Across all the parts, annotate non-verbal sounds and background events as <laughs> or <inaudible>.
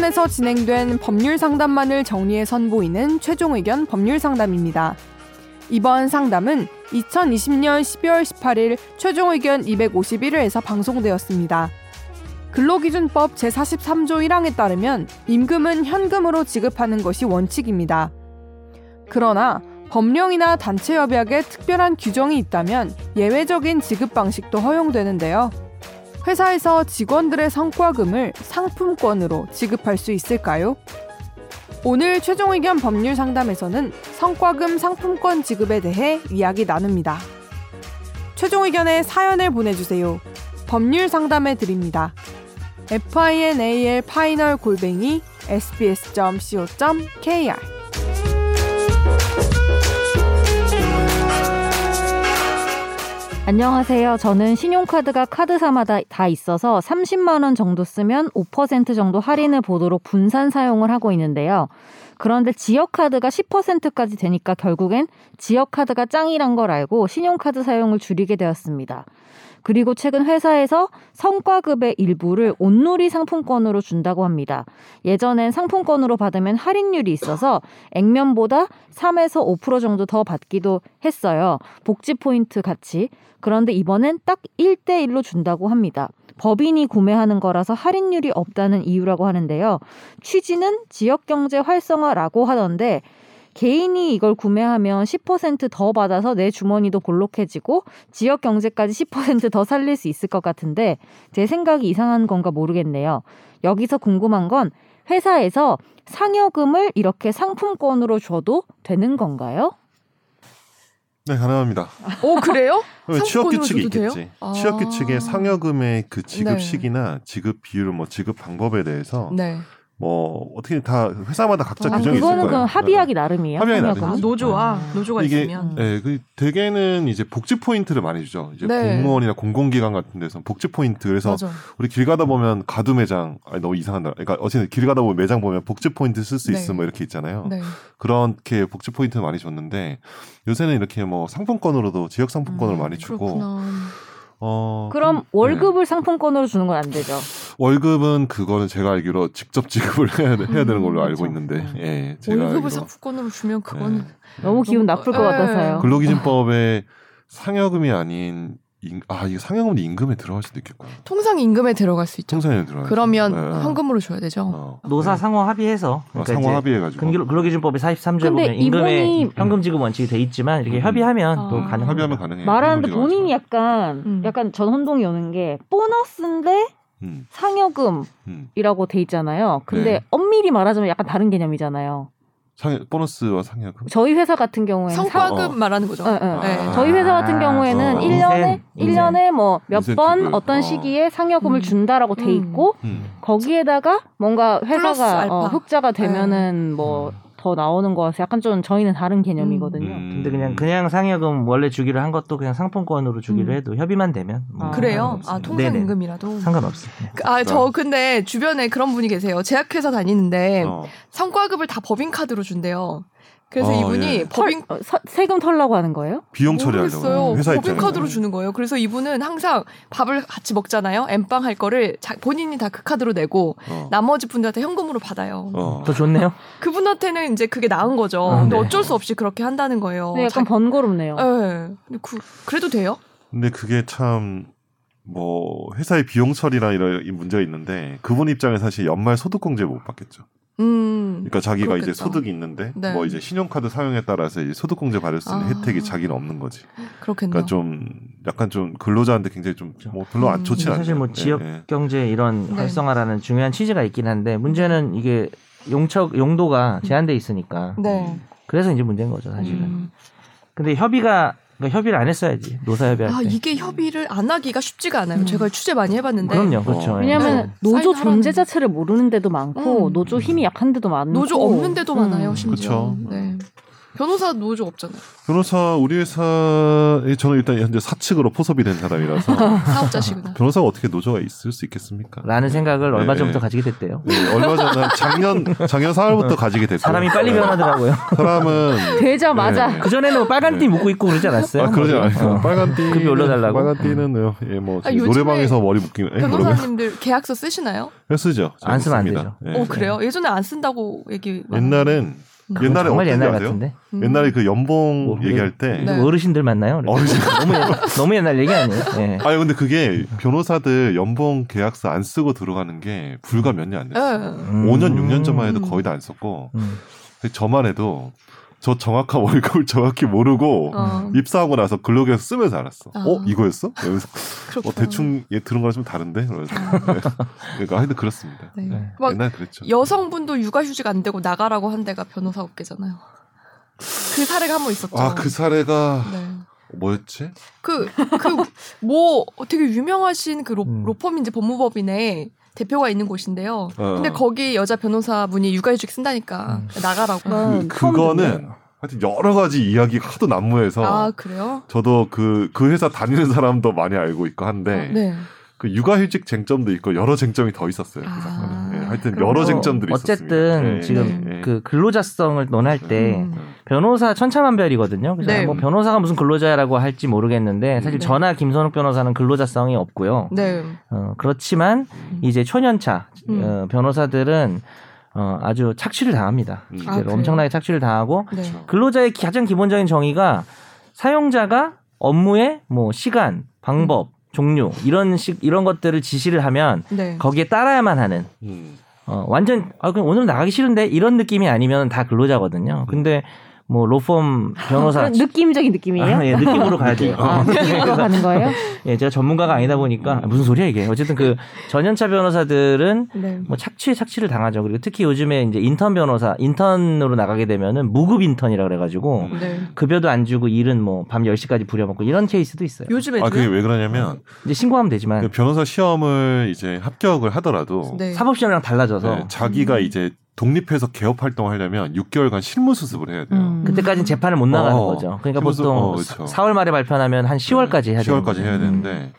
최종의견에서 진행된 법률 상담만을 정리해 선보이는 최종 의견 법률 상담입니다. 이번 상담은 2020년 12월 18일 최종 의견 251회에서 방송되었습니다. 근로기준법 제43조 1항에 따르면 임금은 현금으로 지급하는 것이 원칙입니다. 그러나 법령이나 단체 협약에 특별한 규정이 있다면 예외적인 지급 방식도 허용되는데요. 회사에서 직원들의 성과금을 상품권으로 지급할 수 있을까요? 오늘 최종 의견 법률 상담에서는 성과금 상품권 지급에 대해 이야기 나눕니다. 최종 의견에 사연을 보내주세요. 법률 상담해 드립니다. final 골뱅이 sbs.co.kr 안녕하세요. 저는 신용카드가 카드사마다 다 있어서 30만 원 정도 쓰면 5% 정도 할인을 보도록 분산 사용을 하고 있는데요. 그런데 지역카드가 10%까지 되니까 결국엔 지역카드가 짱이란 걸 알고 신용카드 사용을 줄이게 되었습니다. 그리고 최근 회사에서 성과급의 일부를 온누리 상품권으로 준다고 합니다. 예전엔 상품권으로 받으면 할인율이 있어서 액면보다 3에서 5% 정도 더 받기도 했어요. 복지 포인트 같이. 그런데 이번엔 딱 1대1로 준다고 합니다. 법인이 구매하는 거라서 할인율이 없다는 이유라고 하는데요. 취지는 지역 경제 활성화라고 하던데 개인이 이걸 구매하면 10%더 받아서 내 주머니도 볼록해지고 지역 경제까지 10%더 살릴 수 있을 것 같은데 제 생각이 이상한 건가 모르겠네요. 여기서 궁금한 건 회사에서 상여금을 이렇게 상품권으로 줘도 되는 건가요? 네, 가능합니다. 오, 그래요? 취업 규칙이 있겠지. 아~ 취업 규칙의 상여금의 그 지급 네. 시기나 지급 비율, 뭐 지급 방법에 대해서 네. 뭐 어떻게 다 회사마다 각자 아, 규정이 있을 거예요. 그거는 합의하기 네. 나름이에요. 합의하기 나름. 아, 노조와 아. 노조가 이게, 있으면. 네, 그 대개는 이제 복지 포인트를 많이 주죠. 이제 네. 공무원이나 공공기관 같은 데서 복지 포인트. 그래서 맞아. 우리 길 가다 보면 가두 매장, 아니 너무 이상한다. 그러니까 어쨌든 길 가다 보면 매장 보면 복지 포인트 쓸수 네. 있으면 뭐 이렇게 있잖아요. 네. 그렇게 복지 포인트 많이 줬는데 요새는 이렇게 뭐 상품권으로도 지역 상품권을 음, 많이 주고. 그렇구나. 어, 그럼 네. 월급을 네. 상품권으로 주는 건 안 되죠. 월급은 그거는 제가 알기로 직접 지급을 해야, 해야 되는 걸로 음, 알고 있는데, 음. 예, 제가 월급을 알기로. 상품권으로 주면 그거는 네. 너무 기분 나쁠 것 같아서요. 근로기준법에 상여금이 아닌 임, 아, 이게 상여금이 임금에 들어갈 수도 있겠구나. 통상 임금에 들어갈 수 있죠. 통상에 들어가. 그러면 네. 현금으로 줘야 되죠. 어. 노사 상호 합의해서. 아, 그러니까 아, 상호 합의해가지고. 근로기준법이 43조에 보면 임금에 이분이... 현금 지급 원칙이 돼 있지만 이렇게 음. 협의하면 아. 또 가능. 합의하면 가능해. 말하는데 본인이 약간 음. 약간 전 혼동이 오는 게 보너스인데 음. 상여금이라고 돼 있잖아요. 근데 네. 엄밀히 말하자면 약간 다른 개념이잖아요. 상 보너스와 상여금? 저희 회사 같은 경우에는 성과급 상... 어. 말하는 거죠. 네, 네. 네. 저희 회사 같은 경우에는 어. 1년에 인생. 1년에 뭐 몇 번 어떤 어. 시기에 상여금을 음. 준다라고 돼 음. 있고 음. 거기에다가 뭔가 회사가 어, 흑자가 되면은 뭐 음. 더 나오는 거라서 약간 좀 저희는 다른 개념이거든요. 음. 근데 그냥 그냥 상여금 원래 주기로 한 것도 그냥 상품권으로 주기로 음. 해도 협의만 되면 뭐 아, 그래요? 아 통상 임금이라도 상관없어요. 네. 그, 아저 근데 주변에 그런 분이 계세요. 제약회사 다니는데 어. 성과급을 다 법인 카드로 준대요. 그래서 어, 이분이 예. 법인 털, 어, 세금 털라고 하는 거예요? 비용 처리하려고 회사 법인 카드로 주는 거예요. 그래서 이분은 항상 밥을 같이 먹잖아요. 엠빵 할 거를 자, 본인이 다 그 카드로 내고 어. 나머지 분들한테 현금으로 받아요. 어. 더 좋네요. 그분한테는 이제 그게 나은 거죠. 아, 근데 네. 어쩔 수 없이 그렇게 한다는 거예요. 네, 약간 자, 번거롭네요. 네. 근데 그, 그래도 돼요? 근데 그게 참 뭐 회사의 비용 처리나 이런 문제가 있는데 그분 입장에 사실 연말 소득공제 못 받겠죠. 음, 그러니까 자기가 그렇겠다. 이제 소득이 있는데 네. 뭐 이제 신용카드 사용에 따라서 이제 소득공제 받을 수 있는 아. 혜택이 자기는 없는 거지. 그렇겠네요. 그러니까 좀 약간 좀 근로자한테 굉장히 좀 뭐 별로 안 좋지 않아요. 사실 뭐 네, 지역 네. 경제 이런 네. 활성화라는 중요한 취지가 있긴 한데 문제는 이게 용척 용도가 제한돼 있으니까. 네. 그래서 이제 문제인 거죠 사실은. 음. 근데 협의가 그러니까 협의를 안 했어야지 노사 협의할 아, 때. 이게 협의를 안 하기가 쉽지가 않아요. 음. 제가 취재 많이 해봤는데. 그럼요, 그렇죠. 어. 왜냐하면 네. 노조 존재 자체를 모르는 데도 많고 음. 노조 힘이 약한 데도 많고 노조 없는 데도 음. 많아요. 심지어. 그렇죠. 네. 변호사 노조 없잖아요. 변호사 우리 회사에 저는 일단 현재 사측으로 포섭이 된 사람이라서 <laughs> 사업자시구나. 변호사가 어떻게 노조가 있을 수 있겠습니까? 라는 생각을 얼마 네. 전부터 가지게 됐대요. 네, 얼마 전에 작년 작년 4월부터 가지게 됐고 사람이 빨리 네. 변하더라고요. 사람은 되자마자 네. 그 전에는 뭐 빨간 띠 묶고 있고 그러지 않았어요? 아, 그러지 않아요. 어. 빨간 띠 급이 올려달라고. 빨간 띠는 예, 뭐 아, 노래방에서 머리 묶기는 변호사님들 계약서 쓰시나요? 쓰죠. 안 쓰면 안 되죠. 어 그래요? 예전에 안 쓴다고 얘기. 옛날엔 옛날에 정말 옛날 같은데. 음. 옛날에 그 연봉 뭐, 얘기할 때 네. 어르신들 만나요? 어르신 너무 옛날, 너무 옛날 얘기 아니에요? 네. <laughs> 아니 근데 그게 변호사들 연봉 계약서 안 쓰고 들어가는 게 불과 몇 년 안 됐어요. 음. 5년 6년 전만 해도 거의 다 안 썼고 음. 저만 해도 저 정확한 월급을 정확히 모르고 어. 입사하고 나서 근로계약 쓰면서 알았어. 어, 어 이거였어? 어, 대충 얘 들은 거랑 좀 다른데? 그래서 네. 그러니까 하여튼 그렇습니다. 네. 네. 옛날 그랬죠. 여성분도 육아휴직 안 되고 나가라고 한 데가 변호사 업계잖아요. 그 사례가 한 번 있었죠. 아, 그 사례가 네. 뭐였지? 그, 그, 뭐, 되게 유명하신 그 로, 음. 로펌인지 법무법인에 대표가 있는 곳인데요. 어. 근데 거기 여자 변호사분이 육아휴직 쓴다니까 음. 나가라고. 그, 그거는 하여튼 여러 가지 이야기가 하도 난무해서. 아 그래요? 저도 그그 그 회사 다니는 사람도 많이 알고 있고 한데. 어, 네. 그 육아휴직 쟁점도 있고 여러 쟁점이 더 있었어요. 그 아, 네, 하여튼 여러 쟁점들이 어쨌든 있었습니다. 지금 네, 네. 그 근로자성을 논할 때 음. 변호사 천차만별이거든요. 그래서 네. 뭐 변호사가 무슨 근로자라고 할지 모르겠는데 사실 네. 저나 김선욱 변호사는 근로자성이 없고요. 네. 어, 그렇지만 음. 이제 초년차 음. 어, 변호사들은 어, 아주 착취를 당합니다. 음. 아, 엄청나게 착취를 당하고 근로자의 가장 기본적인 정의가 사용자가 업무의 뭐 시간, 방법 음. 종류 이런 식 이런 것들을 지시를 하면 네. 거기에 따라야만 하는 음. 어 완전 아 그럼 오늘 나가기 싫은데 이런 느낌이 아니면 다 근로자거든요. 근데 뭐 로펌 변호사 아, 느낌적인 느낌이에요? 아, 예, 느낌으로 가야 돼요. 아, 느낌으로 <laughs> 가는 거예요? 예, 제가 전문가가 아니다 보니까 무슨 소리야 이게. 어쨌든 그 전연차 변호사들은 네. 뭐 착취에 착취를 당하죠. 그리고 특히 요즘에 이제 인턴 변호사 인턴으로 나가게 되면은 무급 인턴이라 그래 가지고 네. 급여도 안 주고 일은 뭐 밤 10시까지 부려먹고 이런 케이스도 있어요. 요즘에 아, 그게 왜 그러냐면 이제 신고하면 되지만 그 변호사 시험을 이제 합격을 하더라도 네. 사법 시험이랑 달라져서 네, 자기가 음. 이제 독립해서 개업 활동하려면 6개월간 실무 수습을 해야 돼요. 음. 그때까지는 재판을 못 나가는 어, 거죠. 그러니까 보통 어, 그렇죠. 4월 말에 발표하면 한 10월까지 네, 해야 10월까지 해야 되는데 음.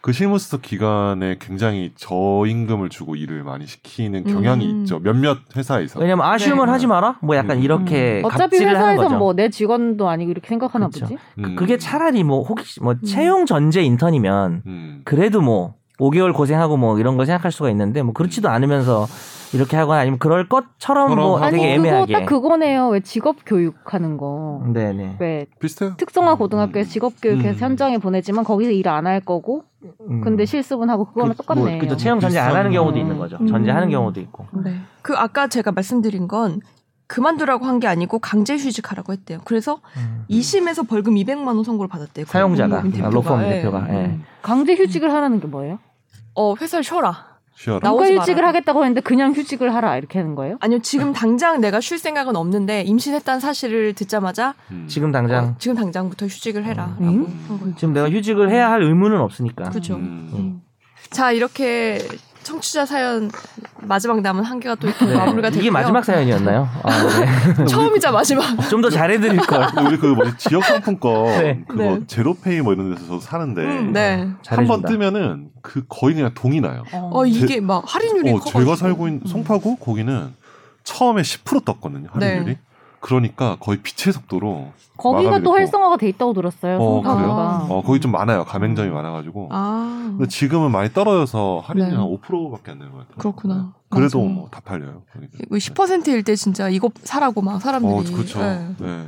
그 실무 수습 기간에 굉장히 저임금을 주고 일을 많이 시키는 경향이 음. 있죠. 몇몇 회사에서. 왜냐면 아쉬움은 네. 하지 마라. 뭐 약간 음. 이렇게 어차피 회사에서 뭐 내 직원도 아니고 이렇게 생각하나 그렇죠. 보지. 그, 그게 차라리 뭐 혹시 뭐 음. 채용 전제 인턴이면 음. 그래도 뭐 5개월 고생하고 뭐 이런 거 생각할 수가 있는데 뭐 그렇지도 않으면서 이렇게 하거나 아니면 그럴 것처럼 뭐 아니, 되게 애매하게. 그거 딱 그거네요. 왜 직업 교육하는 거. 네네. 왜 비슷해요. 특성화 고등학교에 음. 직업 교육해서 음. 현장에 보내지만 거기서 일 안 할 거고. 음. 근데 실습은 하고 그거는 그, 똑같네. 뭐, 그죠. 채용 전제 안 하는 경우도 있는 거죠. 음. 전제하는 경우도 있고. 네. 그 아까 제가 말씀드린 건 그만두라고 한 게 아니고 강제 휴직하라고 했대요. 그래서 음. 2심에서 벌금 200만 원 선고를 받았대요. 사용자가 아, 로펌 대표가. 네. 네. 강제 휴직을 하라는 게 뭐예요? 어 회사를 쉬어라. 쉬어라. 누가 휴직을 하겠다고 했는데 그냥 휴직을 하라 이렇게 하는 거예요? 아니요 지금 당장 내가 쉴 생각은 없는데 임신했다는 사실을 듣자마자 음. 지금 당장 어, 지금 당장부터 휴직을 해라. 음. 지금 내가 휴직을 해야 할 의무는 없으니까. 그렇죠. 음. 음. 자 이렇게 청취자 사연 마지막 남은 한 개가 또 있고 네. 마무리가 되고요. 이게 마지막 사연이었나요? 아, 네. <laughs> 처음이자 마지막. <laughs> 좀 더 잘해드릴 걸. 우리 그 뭐지 지역 상품권 <laughs> 네. 그거 네. 제로페이 뭐 이런 데서 저 사는데 음, 네. 한번 뜨면은 그 거의 그냥 동이 나요. 어, 어 이게 제, 막 할인율이 어, 제가 살고 있는 송파구 거기는 처음에 10% 떴거든요 할인율이. 네. 그러니까 거의 빛의 속도로 거기가 또 활성화가 돼 있다고 들었어요. 어, 그래요? 어, 거기 좀 많아요. 가맹점이 많아가지고. 아. 근데 지금은 많이 떨어져서 할인이 네. 한 5%밖에 안 되는 것 같아요. 그렇구나. 네. 그래도 뭐 다 팔려요. 10%일 때 진짜 이거 사라고 막 사람들이. 어, 그렇죠. 네. 네.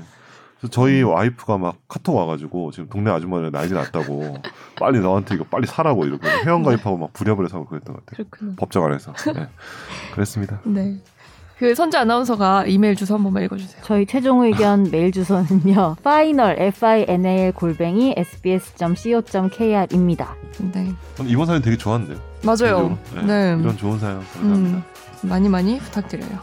저희 와이프가 막 카톡 와가지고 지금 동네 아줌마들 난리 났다고 <laughs> 빨리 너한테 이거 빨리 사라고 이러고 회원 가입하고 막 부랴부랴 사고 그랬던 것 같아요. 그렇구나. 법정 안에서. 네. 그랬습니다. 네. 그 선재 아나운서가 이메일 주소 한 번만 읽어주세요. 저희 최종 의견 <laughs> 메일 주소는요. final f i n a l 골뱅이 sbs.co.kr입니다. 네. 이번 사연 되게 좋았는데요. 맞아요. 네. 네. 이런 좋은 사연 감사합니다. 음, 많이 많이 부탁드려요. 네.